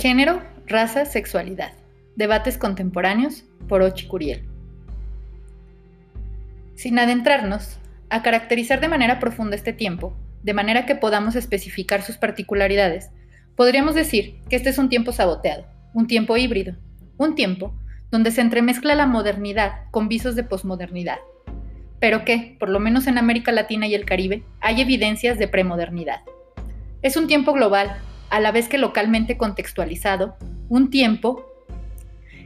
Género, raza, sexualidad. Debates contemporáneos por Ochi Curiel. Sin adentrarnos a caracterizar de manera profunda este tiempo, de manera que podamos especificar sus particularidades, podríamos decir que este es un tiempo saboteado, un tiempo híbrido, un tiempo donde se entremezcla la modernidad con visos de posmodernidad, pero que, por lo menos en América Latina y el Caribe, hay evidencias de premodernidad. Es un tiempo global, a la vez que localmente contextualizado, un tiempo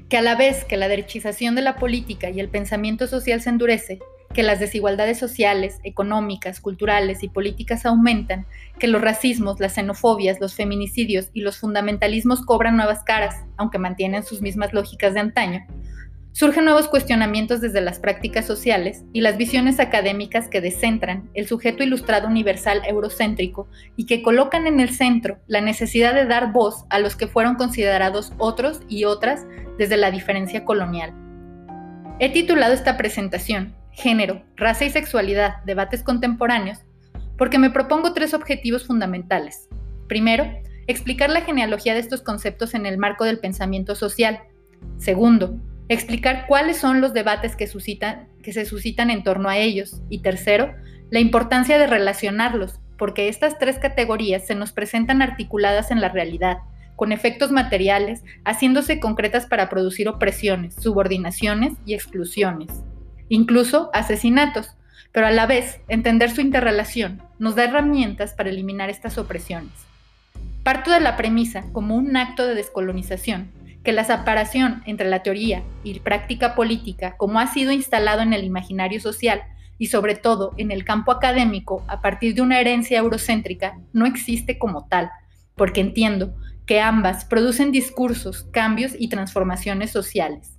que a la vez que la derechización de la política y el pensamiento social se endurece, que las desigualdades sociales, económicas, culturales y políticas aumentan, que los racismos, las xenofobias, los feminicidios y los fundamentalismos cobran nuevas caras, aunque mantienen sus mismas lógicas de antaño, Surgen nuevos cuestionamientos desde las prácticas sociales y las visiones académicas que descentran el sujeto ilustrado universal eurocéntrico y que colocan en el centro la necesidad de dar voz a los que fueron considerados otros y otras desde la diferencia colonial. He titulado esta presentación Género, Raza y Sexualidad, Debates Contemporáneos, porque me propongo tres objetivos fundamentales. Primero, explicar la genealogía de estos conceptos en el marco del pensamiento social. Segundo, explicar cuáles son los debates que, se suscitan en torno a ellos y tercero, la importancia de relacionarlos, porque estas tres categorías se nos presentan articuladas en la realidad, con efectos materiales, haciéndose concretas para producir opresiones, subordinaciones y exclusiones, incluso asesinatos, pero a la vez entender su interrelación nos da herramientas para eliminar estas opresiones. Parto de la premisa como un acto de descolonización que la separación entre la teoría y práctica política, como ha sido instalado en el imaginario social y sobre todo en el campo académico a partir de una herencia eurocéntrica, no existe como tal, porque entiendo que ambas producen discursos, cambios y transformaciones sociales.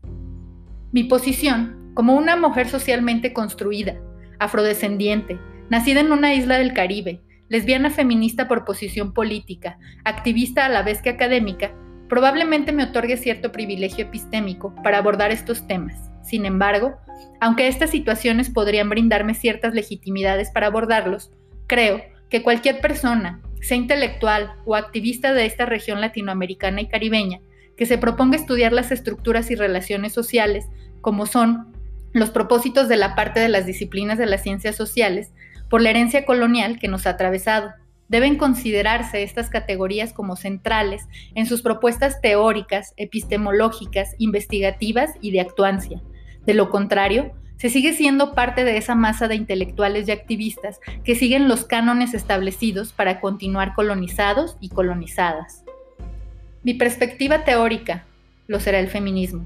Mi posición, como una mujer socialmente construida, afrodescendiente, nacida en una isla del Caribe, lesbiana feminista por posición política, activista a la vez que académica, probablemente me otorgue cierto privilegio epistémico para abordar estos temas. Sin embargo, aunque estas situaciones podrían brindarme ciertas legitimidades para abordarlos, creo que cualquier persona, sea intelectual o activista de esta región latinoamericana y caribeña, que se proponga estudiar las estructuras y relaciones sociales, como son los propósitos de la parte de las disciplinas de las ciencias sociales, por la herencia colonial que nos ha atravesado, Deben considerarse estas categorías como centrales en sus propuestas teóricas, epistemológicas, investigativas y de actuancia. De lo contrario, se sigue siendo parte de esa masa de intelectuales y activistas que siguen los cánones establecidos para continuar colonizados y colonizadas. Mi perspectiva teórica lo será el feminismo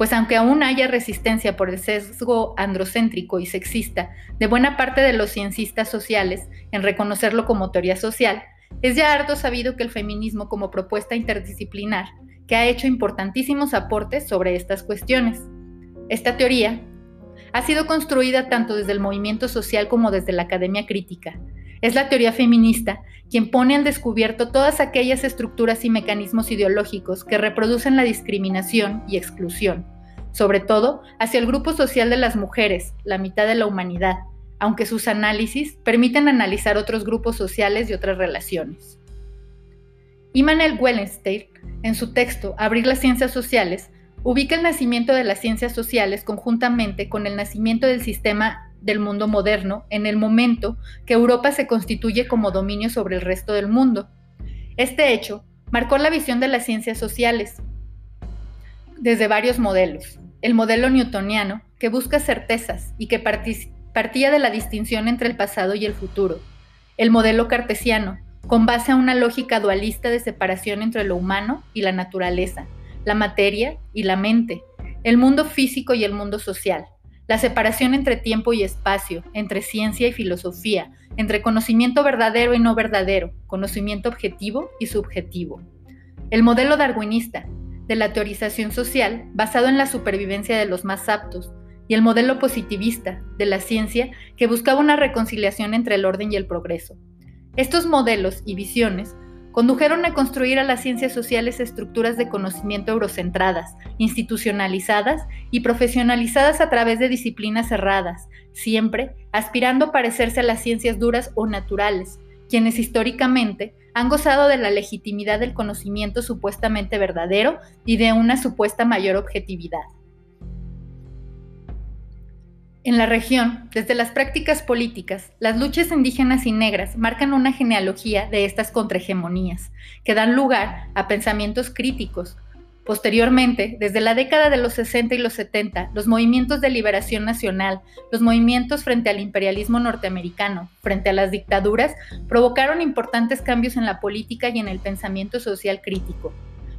pues aunque aún haya resistencia por el sesgo androcéntrico y sexista de buena parte de los ciencistas sociales en reconocerlo como teoría social, es ya harto sabido que el feminismo como propuesta interdisciplinar, que ha hecho importantísimos aportes sobre estas cuestiones. Esta teoría ha sido construida tanto desde el movimiento social como desde la academia crítica. Es la teoría feminista quien pone al descubierto todas aquellas estructuras y mecanismos ideológicos que reproducen la discriminación y exclusión, sobre todo hacia el grupo social de las mujeres, la mitad de la humanidad, aunque sus análisis permiten analizar otros grupos sociales y otras relaciones. Immanuel Wellenstein, en su texto Abrir las ciencias sociales, ubica el nacimiento de las ciencias sociales conjuntamente con el nacimiento del sistema del mundo moderno en el momento que Europa se constituye como dominio sobre el resto del mundo. Este hecho marcó la visión de las ciencias sociales desde varios modelos. El modelo newtoniano, que busca certezas y que partía de la distinción entre el pasado y el futuro. El modelo cartesiano, con base a una lógica dualista de separación entre lo humano y la naturaleza, la materia y la mente, el mundo físico y el mundo social la separación entre tiempo y espacio, entre ciencia y filosofía, entre conocimiento verdadero y no verdadero, conocimiento objetivo y subjetivo. El modelo darwinista, de la teorización social, basado en la supervivencia de los más aptos, y el modelo positivista, de la ciencia, que buscaba una reconciliación entre el orden y el progreso. Estos modelos y visiones condujeron a construir a las ciencias sociales estructuras de conocimiento eurocentradas, institucionalizadas y profesionalizadas a través de disciplinas cerradas, siempre aspirando a parecerse a las ciencias duras o naturales, quienes históricamente han gozado de la legitimidad del conocimiento supuestamente verdadero y de una supuesta mayor objetividad. En la región, desde las prácticas políticas, las luchas indígenas y negras marcan una genealogía de estas contrahegemonías, que dan lugar a pensamientos críticos. Posteriormente, desde la década de los 60 y los 70, los movimientos de liberación nacional, los movimientos frente al imperialismo norteamericano, frente a las dictaduras, provocaron importantes cambios en la política y en el pensamiento social crítico.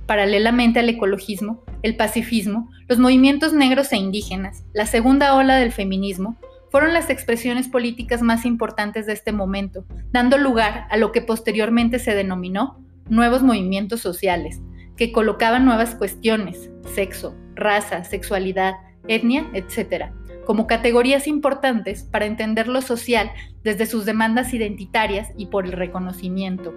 Paralelamente al ecologismo, el pacifismo, los movimientos negros e indígenas, la segunda ola del feminismo, fueron las expresiones políticas más importantes de este momento, dando lugar a lo que posteriormente se denominó nuevos movimientos sociales, que colocaban nuevas cuestiones, sexo, raza, sexualidad, etnia, etc., como categorías importantes para entender lo social desde sus demandas identitarias y por el reconocimiento.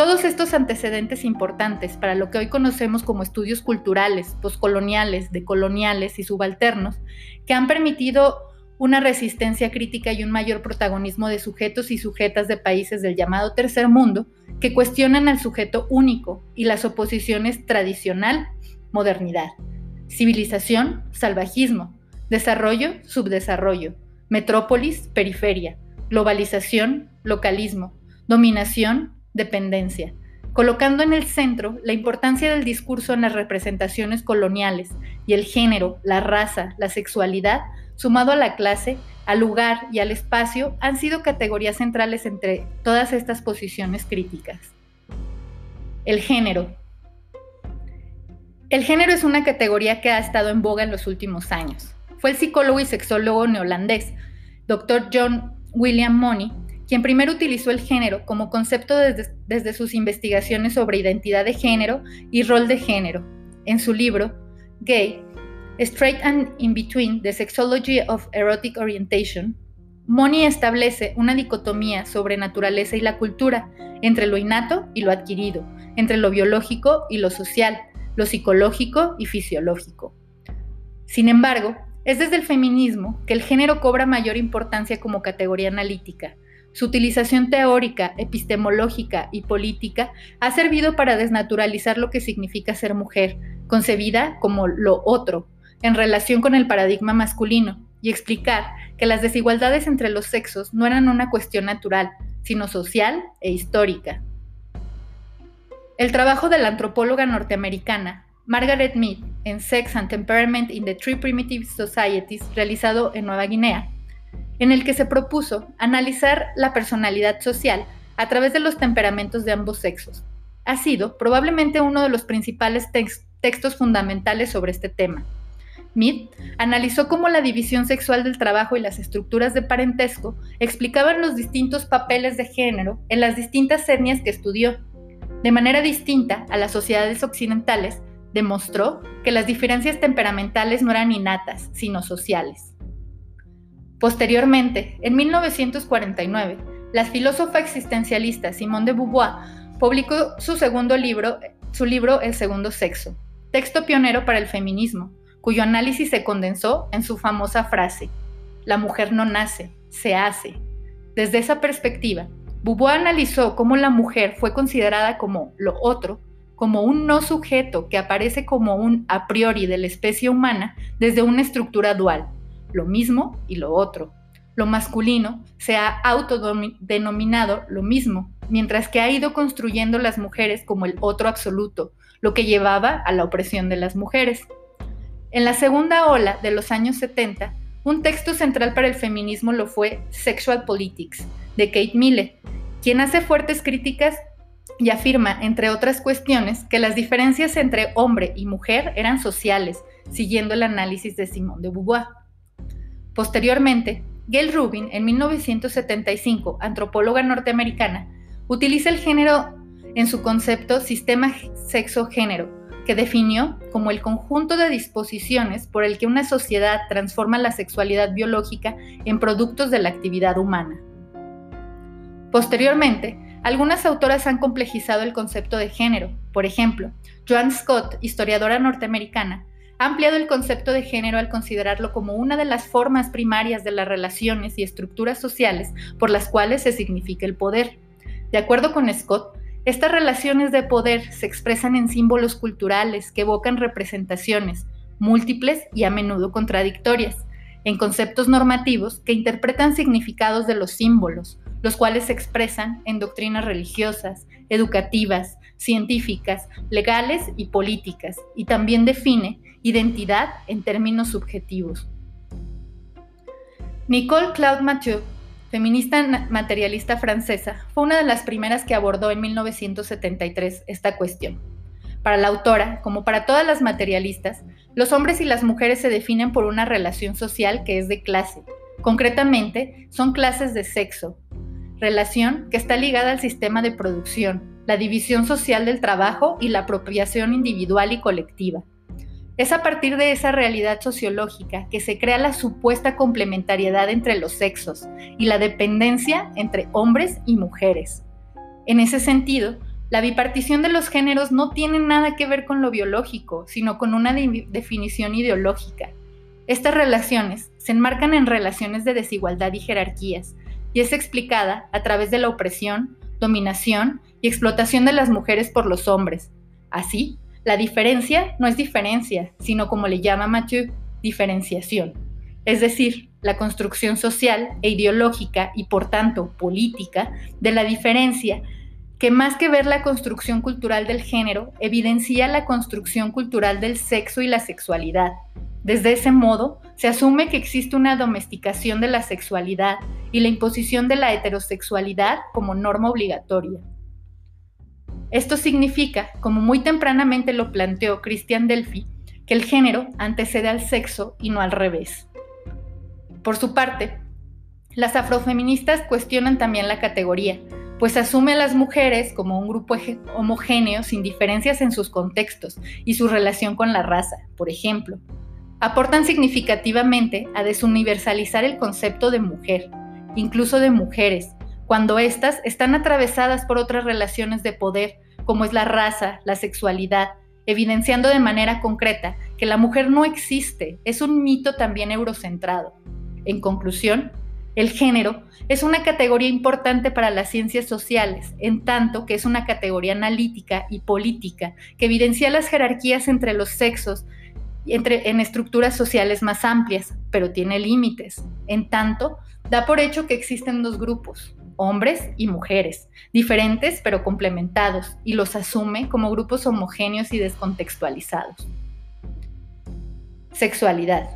Todos estos antecedentes importantes para lo que hoy conocemos como estudios culturales, poscoloniales, decoloniales y subalternos, que han permitido una resistencia crítica y un mayor protagonismo de sujetos y sujetas de países del llamado tercer mundo, que cuestionan al sujeto único y las oposiciones tradicional, modernidad, civilización, salvajismo, desarrollo, subdesarrollo, metrópolis, periferia, globalización, localismo, dominación, dependencia, colocando en el centro la importancia del discurso en las representaciones coloniales y el género, la raza, la sexualidad, sumado a la clase, al lugar y al espacio, han sido categorías centrales entre todas estas posiciones críticas. El género. El género es una categoría que ha estado en boga en los últimos años. Fue el psicólogo y sexólogo neolandés, Dr. John William Money, quien primero utilizó el género como concepto desde, sus investigaciones sobre identidad de género y rol de género. En su libro, Gay, Straight and In Between, The Sexology of Erotic Orientation, Moni establece una dicotomía sobre naturaleza y la cultura, entre lo innato y lo adquirido, entre lo biológico y lo social, lo psicológico y fisiológico. Sin embargo, es desde el feminismo que el género cobra mayor importancia como categoría analítica, su utilización teórica, epistemológica y política ha servido para desnaturalizar lo que significa ser mujer, concebida como lo otro, en relación con el paradigma masculino, y explicar que las desigualdades entre los sexos no eran una cuestión natural, sino social e histórica. El trabajo de la antropóloga norteamericana Margaret Mead en Sex and Temperament in the Three Primitive Societies, realizado en Nueva Guinea, en el que se propuso analizar la personalidad social a través de los temperamentos de ambos sexos. Ha sido probablemente uno de los principales textos fundamentales sobre este tema. Mead analizó cómo la división sexual del trabajo y las estructuras de parentesco explicaban los distintos papeles de género en las distintas etnias que estudió. De manera distinta a las sociedades occidentales, demostró que las diferencias temperamentales no eran innatas, sino sociales. Posteriormente, en 1949, la filósofa existencialista Simone de Beauvoir publicó su segundo libro, su libro El segundo sexo, texto pionero para el feminismo, cuyo análisis se condensó en su famosa frase, la mujer no nace, se hace. Desde esa perspectiva, Beauvoir analizó cómo la mujer fue considerada como lo otro, como un no sujeto que aparece como un a priori de la especie humana desde una estructura dual, lo mismo y lo otro. Lo masculino se ha autodenominado lo mismo, mientras que ha ido construyendo las mujeres como el otro absoluto, lo que llevaba a la opresión de las mujeres. En la segunda ola de los años 70, un texto central para el feminismo lo fue Sexual Politics, de Kate Millett, quien hace fuertes críticas y afirma, entre otras cuestiones, que las diferencias entre hombre y mujer eran sociales, siguiendo el análisis de Simone de Beauvoir. Posteriormente, Gail Rubin, en 1975, antropóloga norteamericana, utiliza el género en su concepto sistema sexo-género, que definió como el conjunto de disposiciones por el que una sociedad transforma la sexualidad biológica en productos de la actividad humana. Posteriormente, algunas autoras han complejizado el concepto de género. Por ejemplo, Joan Scott, historiadora norteamericana, ha ampliado el concepto de género al considerarlo como una de las formas primarias de las relaciones y estructuras sociales por las cuales se significa el poder. De acuerdo con Scott, estas relaciones de poder se expresan en símbolos culturales que evocan representaciones múltiples y a menudo contradictorias, en conceptos normativos que interpretan significados de los símbolos, los cuales se expresan en doctrinas religiosas, educativas, científicas, legales y políticas, y también define identidad en términos subjetivos. Nicole Claude Mathieu, feminista materialista francesa, fue una de las primeras que abordó en 1973 esta cuestión. Para la autora, como para todas las materialistas, los hombres y las mujeres se definen por una relación social que es de clase. Concretamente, son clases de sexo, relación que está ligada al sistema de producción, la división social del trabajo y la apropiación individual y colectiva. Es a partir de esa realidad sociológica que se crea la supuesta complementariedad entre los sexos y la dependencia entre hombres y mujeres. En ese sentido, la bipartición de los géneros no tiene nada que ver con lo biológico, sino con una definición ideológica. Estas relaciones se enmarcan en relaciones de desigualdad y jerarquías, y es explicada a través de la opresión, dominación y explotación de las mujeres por los hombres. Así, la diferencia no es diferencia, sino como le llama Mathieu, diferenciación. Es decir, la construcción social e ideológica y por tanto política de la diferencia que más que ver la construcción cultural del género, evidencia la construcción cultural del sexo y la sexualidad, desde ese modo, se asume que existe una domesticación de la sexualidad y la imposición de la heterosexualidad como norma obligatoria. Esto significa, como muy tempranamente lo planteó Christian Delphi, que el género antecede al sexo y no al revés. Por su parte, las afrofeministas cuestionan también la categoría, pues asume a las mujeres como un grupo homogéneo sin diferencias en sus contextos y su relación con la raza, por ejemplo, aportan significativamente a desuniversalizar el concepto de mujer, incluso de mujeres, cuando éstas están atravesadas por otras relaciones de poder, como es la raza, la sexualidad, evidenciando de manera concreta que la mujer no existe, es un mito también eurocentrado. En conclusión, el género es una categoría importante para las ciencias sociales, en tanto que es una categoría analítica y política que evidencia las jerarquías entre los sexos en estructuras sociales más amplias, pero tiene límites. En tanto, da por hecho que existen dos grupos, hombres y mujeres, diferentes pero complementados, y los asume como grupos homogéneos y descontextualizados. Sexualidad.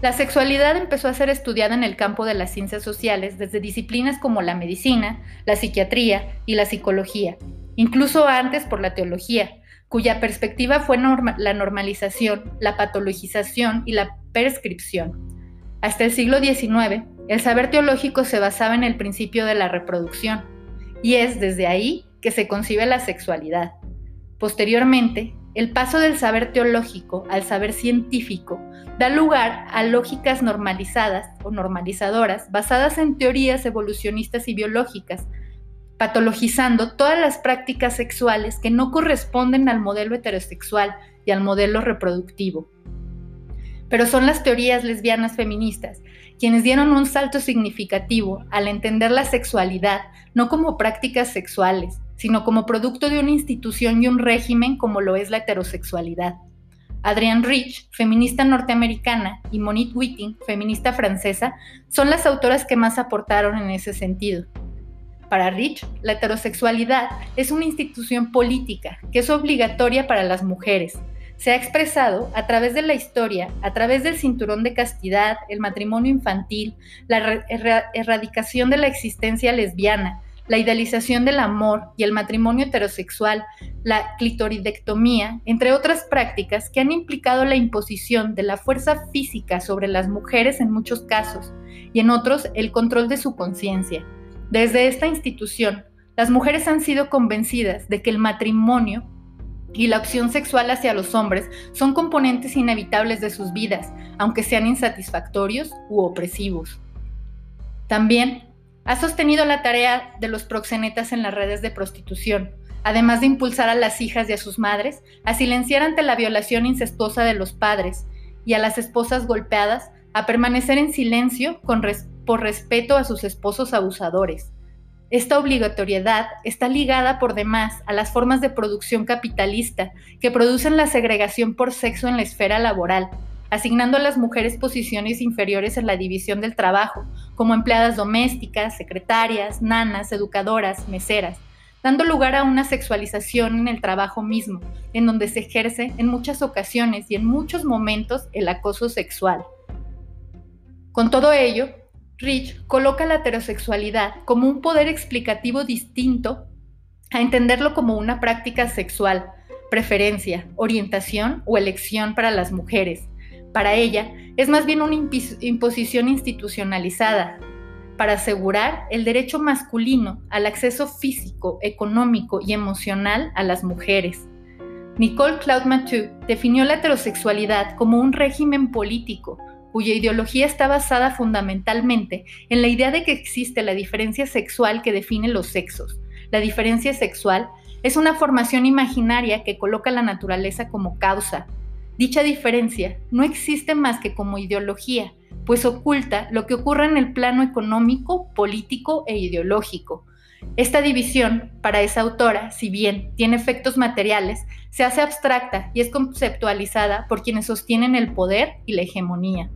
La sexualidad empezó a ser estudiada en el campo de las ciencias sociales desde disciplinas como la medicina, la psiquiatría y la psicología, incluso antes por la teología, cuya perspectiva fue la normalización, la patologización y la prescripción. Hasta el siglo XIX, el saber teológico se basaba en el principio de la reproducción, y es desde ahí que se concibe la sexualidad. Posteriormente, el paso del saber teológico al saber científico da lugar a lógicas normalizadas o normalizadoras basadas en teorías evolucionistas y biológicas, patologizando todas las prácticas sexuales que no corresponden al modelo heterosexual y al modelo reproductivo. Pero son las teorías lesbianas feministas quienes dieron un salto significativo al entender la sexualidad no como prácticas sexuales, sino como producto de una institución y un régimen como lo es la heterosexualidad. Adrienne Rich, feminista norteamericana, y Monique Witting, feminista francesa, son las autoras que más aportaron en ese sentido. Para Rich, la heterosexualidad es una institución política que es obligatoria para las mujeres. Se ha expresado a través de la historia, a través del cinturón de castidad, el matrimonio infantil, la erradicación de la existencia lesbiana, la idealización del amor y el matrimonio heterosexual, la clitoridectomía, entre otras prácticas que han implicado la imposición de la fuerza física sobre las mujeres en muchos casos y en otros el control de su conciencia. Desde esta institución, las mujeres han sido convencidas de que el matrimonio y la opción sexual hacia los hombres son componentes inevitables de sus vidas, aunque sean insatisfactorios u opresivos. También ha sostenido la tarea de los proxenetas en las redes de prostitución, además de impulsar a las hijas y a sus madres a silenciar ante la violación incestuosa de los padres y a las esposas golpeadas a permanecer en silencio con, por respeto a sus esposos abusadores. Esta obligatoriedad está ligada por demás a las formas de producción capitalista que producen la segregación por sexo en la esfera laboral, asignando a las mujeres posiciones inferiores en la división del trabajo, como empleadas domésticas, secretarias, nanas, educadoras, meseras, dando lugar a una sexualización en el trabajo mismo, en donde se ejerce en muchas ocasiones y en muchos momentos el acoso sexual. Con todo ello, Rich coloca la heterosexualidad como un poder explicativo distinto a entenderlo como una práctica sexual, preferencia, orientación o elección para las mujeres. Para ella, es más bien una imposición institucionalizada para asegurar el derecho masculino al acceso físico, económico y emocional a las mujeres. Nicole Claude Mathieu definió la heterosexualidad como un régimen político cuya ideología está basada fundamentalmente en la idea de que existe la diferencia sexual que define los sexos. La diferencia sexual es una formación imaginaria que coloca la naturaleza como causa. Dicha diferencia no existe más que como ideología, pues oculta lo que ocurre en el plano económico, político e ideológico. Esta división, para esa autora, si bien tiene efectos materiales, se hace abstracta y es conceptualizada por quienes sostienen el poder y la hegemonía.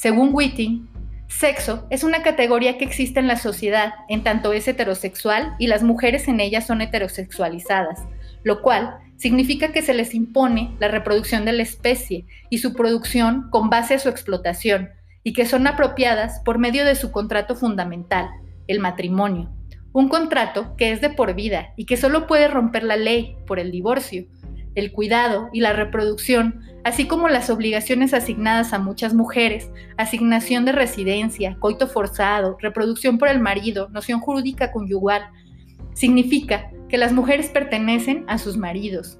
Según Whiting, sexo es una categoría que existe en la sociedad en tanto es heterosexual y las mujeres en ella son heterosexualizadas, lo cual significa que se les impone la reproducción de la especie y su producción con base a su explotación, y que son apropiadas por medio de su contrato fundamental, el matrimonio. Un contrato que es de por vida y que solo puede romper la ley por el divorcio, el cuidado y la reproducción, así como las obligaciones asignadas a muchas mujeres, asignación de residencia, coito forzado, reproducción por el marido, noción jurídica conyugal, significa que las mujeres pertenecen a sus maridos.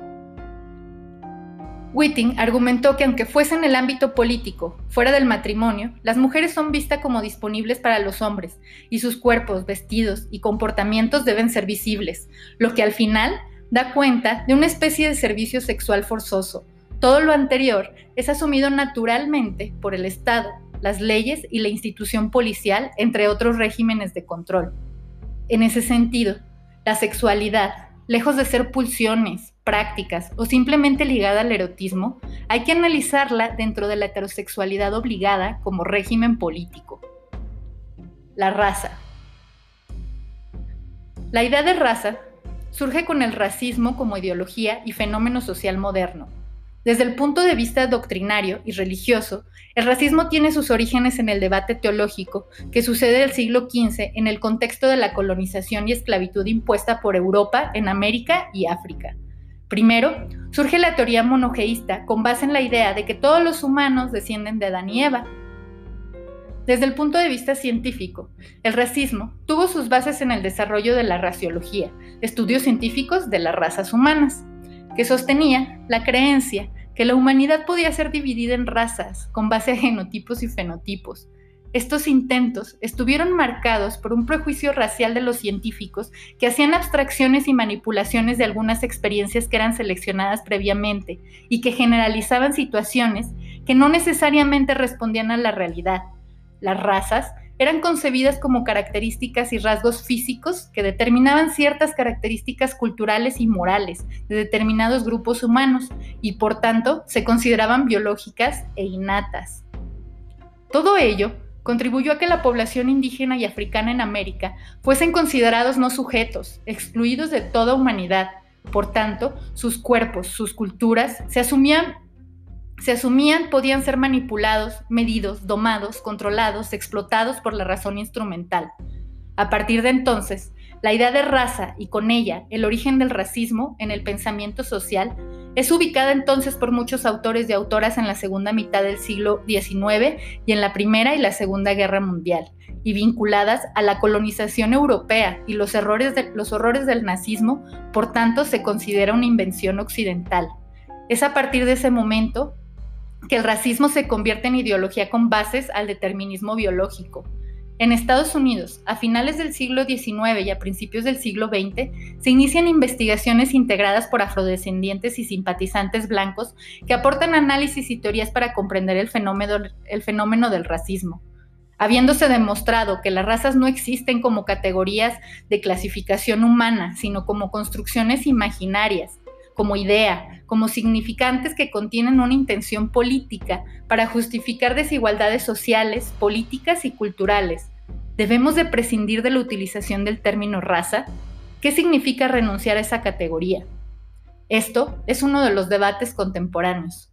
Whiting argumentó que aunque fuese en el ámbito político, fuera del matrimonio, las mujeres son vistas como disponibles para los hombres y sus cuerpos, vestidos y comportamientos deben ser visibles, lo que al final da cuenta de una especie de servicio sexual forzoso. Todo lo anterior es asumido naturalmente por el Estado, las leyes y la institución policial, entre otros regímenes de control. En ese sentido, la sexualidad, lejos de ser pulsiones, prácticas o simplemente ligada al erotismo, hay que analizarla dentro de la heterosexualidad obligada como régimen político. La raza. La idea de raza surge con el racismo como ideología y fenómeno social moderno. Desde el punto de vista doctrinario y religioso, el racismo tiene sus orígenes en el debate teológico que sucede el siglo XV en el contexto de la colonización y esclavitud impuesta por Europa en América y África. Primero, surge la teoría monogeísta con base en la idea de que todos los humanos descienden de Adán y Eva, desde el punto de vista científico, el racismo tuvo sus bases en el desarrollo de la raciología, estudios científicos de las razas humanas, que sostenía la creencia que la humanidad podía ser dividida en razas con base a genotipos y fenotipos. Estos intentos estuvieron marcados por un prejuicio racial de los científicos que hacían abstracciones y manipulaciones de algunas experiencias que eran seleccionadas previamente y que generalizaban situaciones que no necesariamente respondían a la realidad las razas, eran concebidas como características y rasgos físicos que determinaban ciertas características culturales y morales de determinados grupos humanos y por tanto se consideraban biológicas e innatas. Todo ello contribuyó a que la población indígena y africana en América fuesen considerados no sujetos, excluidos de toda humanidad. Por tanto, sus cuerpos, sus culturas, se asumían se asumían podían ser manipulados, medidos, domados, controlados, explotados por la razón instrumental. A partir de entonces, la idea de raza y con ella el origen del racismo en el pensamiento social es ubicada entonces por muchos autores y autoras en la segunda mitad del siglo XIX y en la Primera y la Segunda Guerra Mundial, y vinculadas a la colonización europea y los, errores los horrores del nazismo, por tanto se considera una invención occidental. Es a partir de ese momento que el racismo se convierte en ideología con bases al determinismo biológico. En Estados Unidos, a finales del siglo XIX y a principios del siglo XX, se inician investigaciones integradas por afrodescendientes y simpatizantes blancos que aportan análisis y teorías para comprender el fenómeno, el fenómeno del racismo. habiéndose demostrado que las razas no existen como categorías de clasificación humana, sino como construcciones imaginarias, como idea, como significantes que contienen una intención política para justificar desigualdades sociales, políticas y culturales. ¿Debemos de prescindir de la utilización del término raza? ¿Qué significa renunciar a esa categoría? Esto es uno de los debates contemporáneos.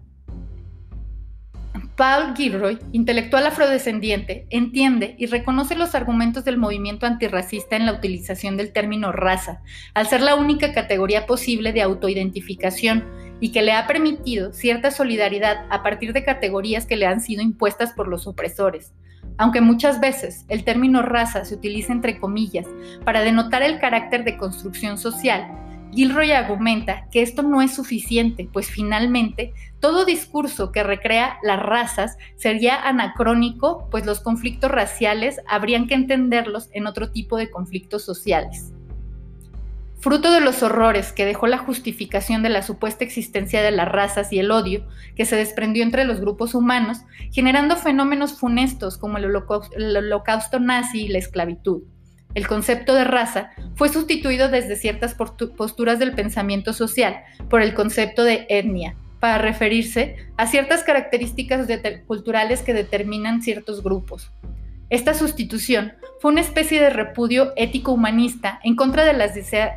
Paul Gilroy, intelectual afrodescendiente, entiende y reconoce los argumentos del movimiento antirracista en la utilización del término raza, al ser la única categoría posible de autoidentificación y que le ha permitido cierta solidaridad a partir de categorías que le han sido impuestas por los opresores. Aunque muchas veces el término raza se utiliza entre comillas para denotar el carácter de construcción social, Gilroy argumenta que esto no es suficiente, pues finalmente todo discurso que recrea las razas sería anacrónico, pues los conflictos raciales habrían que entenderlos en otro tipo de conflictos sociales. Fruto de los horrores que dejó la justificación de la supuesta existencia de las razas y el odio que se desprendió entre los grupos humanos, generando fenómenos funestos como el holocausto, nazi y la esclavitud el concepto de raza fue sustituido desde ciertas posturas del pensamiento social por el concepto de etnia, para referirse a ciertas características culturales que determinan ciertos grupos. Esta sustitución fue una especie de repudio ético-humanista en contra de las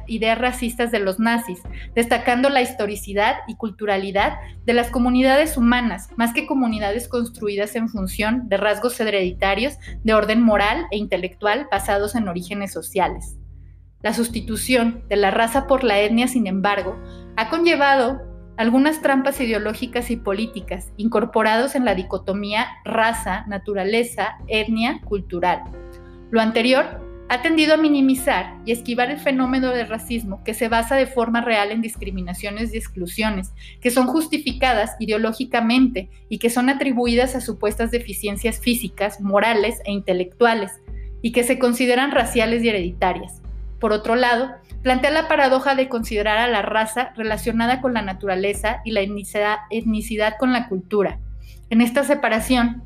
ideas racistas de los nazis, destacando la historicidad y culturalidad de las comunidades humanas, más que comunidades construidas en función de rasgos hereditarios de orden moral e intelectual basados en orígenes sociales. La sustitución de la raza por la etnia, sin embargo, ha conllevado algunas trampas ideológicas y políticas incorporados en la dicotomía raza, naturaleza, etnia, cultural. Lo anterior ha tendido a minimizar y esquivar el fenómeno del racismo que se basa de forma real en discriminaciones y exclusiones, que son justificadas ideológicamente y que son atribuidas a supuestas deficiencias físicas, morales e intelectuales, y que se consideran raciales y hereditarias. Por otro lado, plantea la paradoja de considerar a la raza relacionada con la naturaleza y la etnicidad con la cultura. En esta separación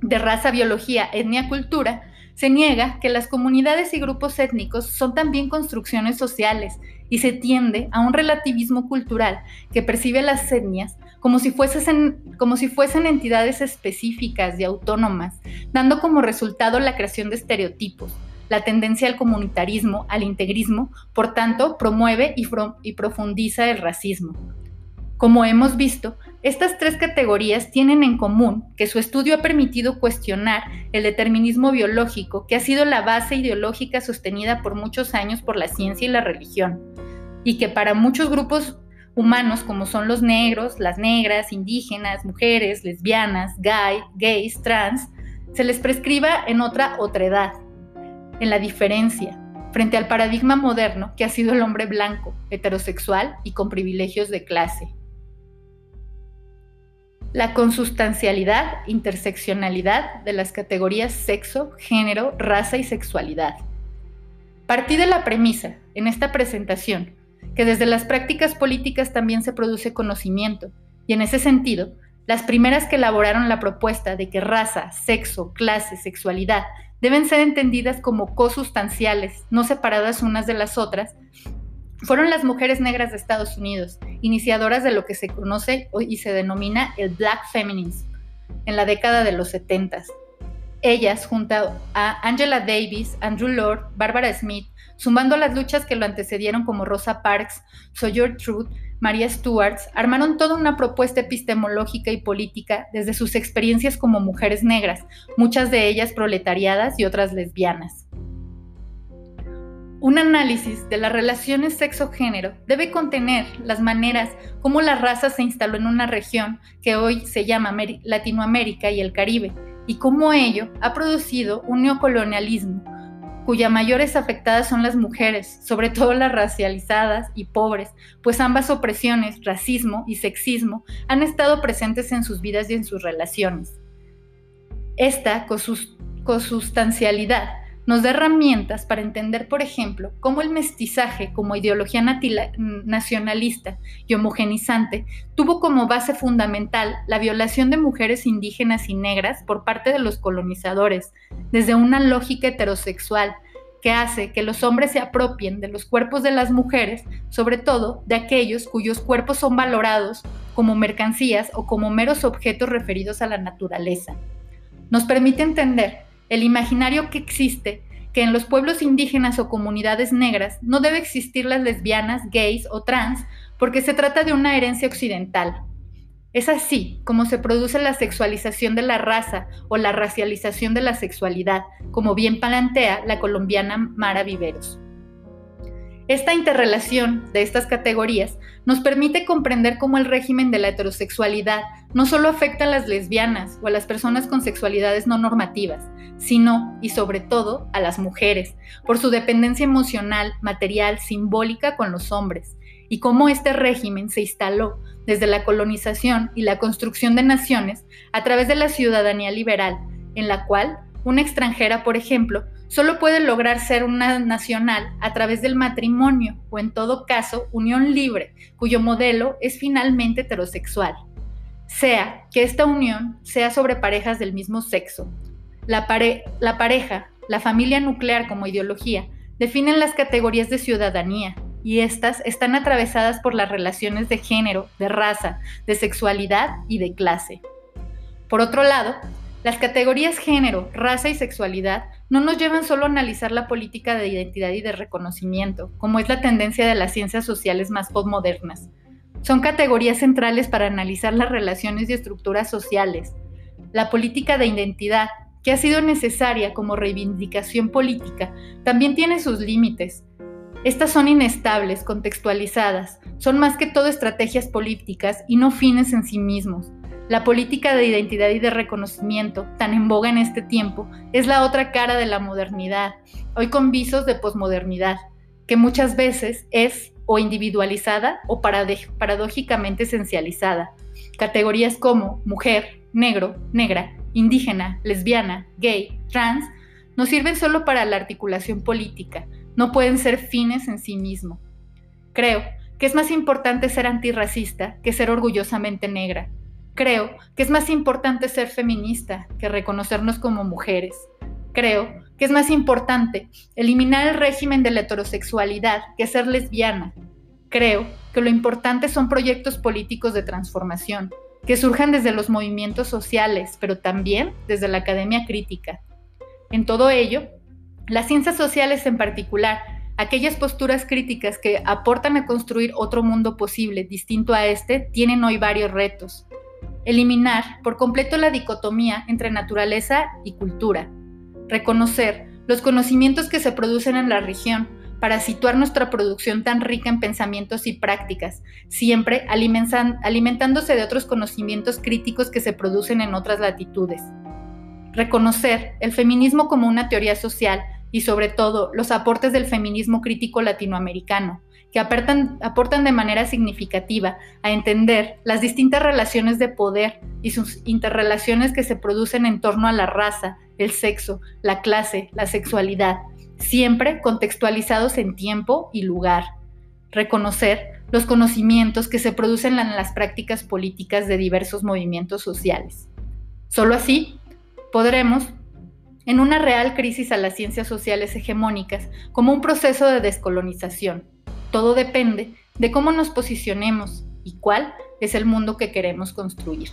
de raza, biología, etnia, cultura, se niega que las comunidades y grupos étnicos son también construcciones sociales y se tiende a un relativismo cultural que percibe las etnias como si, fuesen, como si fuesen entidades específicas y autónomas, dando como resultado la creación de estereotipos, la tendencia al comunitarismo, al integrismo, por tanto, promueve y, profundiza el racismo. Como hemos visto, estas tres categorías tienen en común que su estudio ha permitido cuestionar el determinismo biológico, que ha sido la base ideológica sostenida por muchos años por la ciencia y la religión, y que para muchos grupos humanos como son los negros, las negras, indígenas, mujeres, lesbianas, gay, gays, trans, se les prescriba en otra otredad, en la diferencia, frente al paradigma moderno que ha sido el hombre blanco, heterosexual y con privilegios de clase. La consustancialidad, interseccionalidad de las categorías sexo, género, raza y sexualidad. Partí de la premisa, en esta presentación, que desde las prácticas políticas también se produce conocimiento, y en ese sentido, las primeras que elaboraron la propuesta de que raza, sexo, clase, sexualidad deben ser entendidas como cosustanciales, no separadas unas de las otras, fueron las mujeres negras de Estados Unidos, iniciadoras de lo que se conoce y se denomina el Black Feminism en la década de los 70. Ellas, junto a Angela Davis, Andrew Lord, Barbara Smith, sumando las luchas que lo antecedieron como Rosa Parks, Sawyer Truth, María Stewart, armaron toda una propuesta epistemológica y política desde sus experiencias como mujeres negras, muchas de ellas proletariadas y otras lesbianas. Un análisis de las relaciones sexo-género debe contener las maneras como la raza se instaló en una región que hoy se llama Latinoamérica y el Caribe, y cómo ello ha producido un neocolonialismo cuya mayores afectadas son las mujeres, sobre todo las racializadas y pobres, pues ambas opresiones, racismo y sexismo, han estado presentes en sus vidas y en sus relaciones. Esta cosustancialidad nos da herramientas para entender, por ejemplo, cómo el mestizaje como ideología nacionalista y homogenizante tuvo como base fundamental la violación de mujeres indígenas y negras por parte de los colonizadores, desde una lógica heterosexual que hace que los hombres se apropien de los cuerpos de las mujeres, sobre todo de aquellos cuyos cuerpos son valorados como mercancías o como meros objetos referidos a la naturaleza. Nos permite entender el imaginario que existe que en los pueblos indígenas o comunidades negras no debe existir las lesbianas, gays o trans porque se trata de una herencia occidental. Es así como se produce la sexualización de la raza o la racialización de la sexualidad, como bien plantea la colombiana Mara Viveros. Esta interrelación de estas categorías nos permite comprender cómo el régimen de la heterosexualidad no solo afecta a las lesbianas o a las personas con sexualidades no normativas, sino y sobre todo a las mujeres, por su dependencia emocional, material, simbólica con los hombres, y cómo este régimen se instaló desde la colonización y la construcción de naciones a través de la ciudadanía liberal, en la cual una extranjera, por ejemplo, solo puede lograr ser una nacional a través del matrimonio o en todo caso unión libre, cuyo modelo es finalmente heterosexual. Sea que esta unión sea sobre parejas del mismo sexo. La, la pareja, la familia nuclear como ideología, definen las categorías de ciudadanía, y estas están atravesadas por las relaciones de género, de raza, de sexualidad y de clase. Por otro lado, las categorías género, raza y sexualidad no nos llevan solo a analizar la política de identidad y de reconocimiento, como es la tendencia de las ciencias sociales más postmodernas. Son categorías centrales para analizar las relaciones y estructuras sociales. La política de identidad, que ha sido necesaria como reivindicación política, también tiene sus límites. Estas son inestables, contextualizadas, son más que todo estrategias políticas y no fines en sí mismos. La política de identidad y de reconocimiento, tan en boga en este tiempo, es la otra cara de la modernidad, hoy con visos de posmodernidad, que muchas veces es o individualizada o paradójicamente esencializada. Categorías como mujer, negro, negra, indígena, lesbiana, gay, trans, no sirven solo para la articulación política, no pueden ser fines en sí mismos. Creo que es más importante ser antirracista que ser orgullosamente negra, Creo que es más importante ser feminista que reconocernos como mujeres. Creo que es más importante eliminar el régimen de la heterosexualidad que ser lesbiana. Creo que lo importante son proyectos políticos de transformación, que surjan desde los movimientos sociales, pero también desde la academia crítica. En todo ello, las ciencias sociales en particular, aquellas posturas críticas que aportan a construir otro mundo posible distinto a este, tienen hoy varios retos eliminar por completo la dicotomía entre naturaleza y cultura, reconocer los conocimientos que se producen en la región para situar nuestra producción tan rica en pensamientos y prácticas, siempre alimentándose de otros conocimientos críticos que se producen en otras latitudes. Reconocer el feminismo como una teoría social y sobre todo los aportes del feminismo crítico latinoamericano, que aportan, de manera significativa a entender las distintas relaciones de poder y sus interrelaciones que se producen en torno a la raza, el sexo, la clase, la sexualidad, siempre contextualizados en tiempo y lugar. Reconocer los conocimientos que se producen en las prácticas políticas de diversos movimientos sociales. Solo así podremos en una real crisis a las ciencias sociales hegemónicas como un proceso de descolonización, todo depende de cómo nos posicionemos y cuál es el mundo que queremos construir.